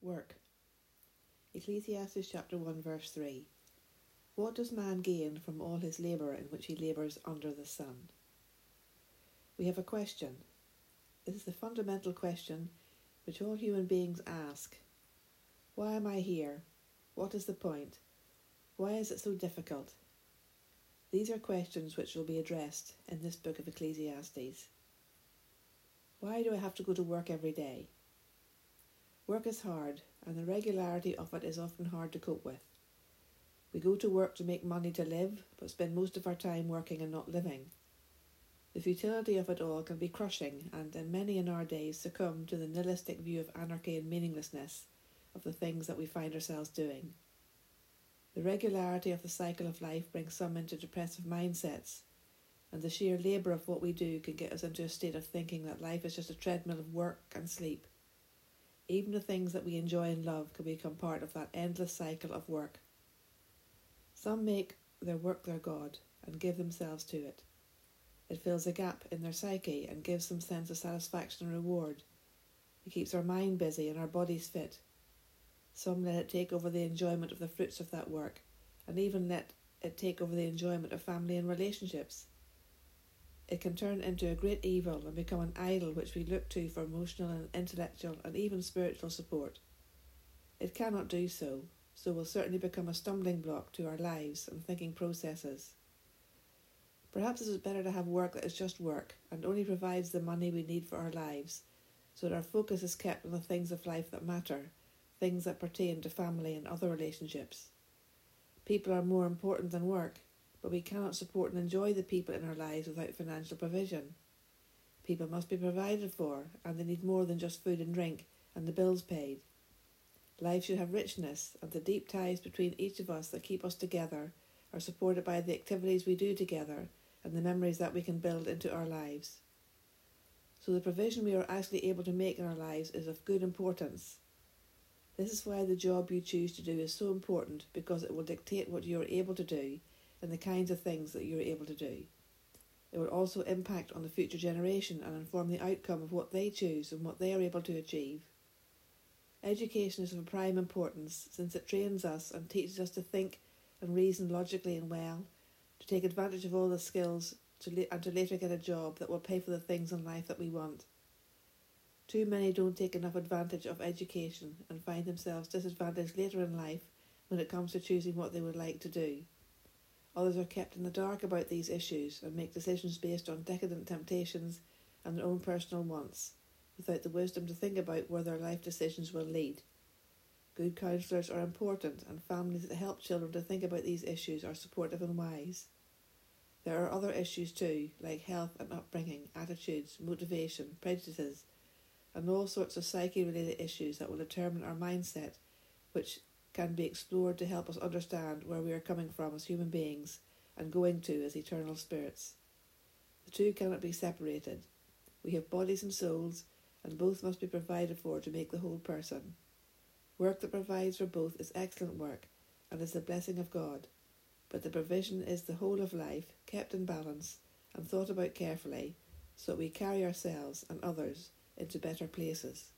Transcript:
Work. Ecclesiastes chapter 1 verse 3. What does man gain from all his labour in which he labours under the sun? We have a question. This is the fundamental question which all human beings ask. Why am I here? What is the point? Why is it so difficult? These are questions which will be addressed in this book of Ecclesiastes. Why do I have to go to work every day? Work is hard, and the regularity of it is often hard to cope with. We go to work to make money to live, but spend most of our time working and not living. The futility of it all can be crushing, and in many in our days succumb to the nihilistic view of anarchy and meaninglessness of the things that we find ourselves doing. The regularity of the cycle of life brings some into depressive mindsets, and the sheer labour of what we do can get us into a state of thinking that life is just a treadmill of work and sleep even the things that we enjoy and love can become part of that endless cycle of work. Some make their work their God and give themselves to it. It fills a gap in their psyche and gives them sense of satisfaction and reward. It keeps our mind busy and our bodies fit. Some let it take over the enjoyment of the fruits of that work, and even let it take over the enjoyment of family and relationships it can turn into a great evil and become an idol which we look to for emotional and intellectual and even spiritual support. It cannot do so, so will certainly become a stumbling block to our lives and thinking processes. Perhaps it is better to have work that is just work and only provides the money we need for our lives, so that our focus is kept on the things of life that matter, things that pertain to family and other relationships. People are more important than work, but we cannot support and enjoy the people in our lives without financial provision. People must be provided for, and they need more than just food and drink and the bills paid. Life should have richness, and the deep ties between each of us that keep us together are supported by the activities we do together and the memories that we can build into our lives. So the provision we are actually able to make in our lives is of good importance. This is why the job you choose to do is so important because it will dictate what you are able to do and the kinds of things that you're able to do. It will also impact on the future generation and inform the outcome of what they choose and what they are able to achieve. Education is of prime importance since it trains us and teaches us to think and reason logically and well, to take advantage of all the skills to la- and to later get a job that will pay for the things in life that we want. Too many don't take enough advantage of education and find themselves disadvantaged later in life when it comes to choosing what they would like to do. Others are kept in the dark about these issues and make decisions based on decadent temptations and their own personal wants, without the wisdom to think about where their life decisions will lead. Good counsellors are important, and families that help children to think about these issues are supportive and wise. There are other issues too, like health and upbringing, attitudes, motivation, prejudices, and all sorts of psyche related issues that will determine our mindset, which can be explored to help us understand where we are coming from as human beings and going to as eternal spirits. The two cannot be separated. We have bodies and souls, and both must be provided for to make the whole person. Work that provides for both is excellent work and is the blessing of God, but the provision is the whole of life, kept in balance and thought about carefully, so that we carry ourselves and others into better places.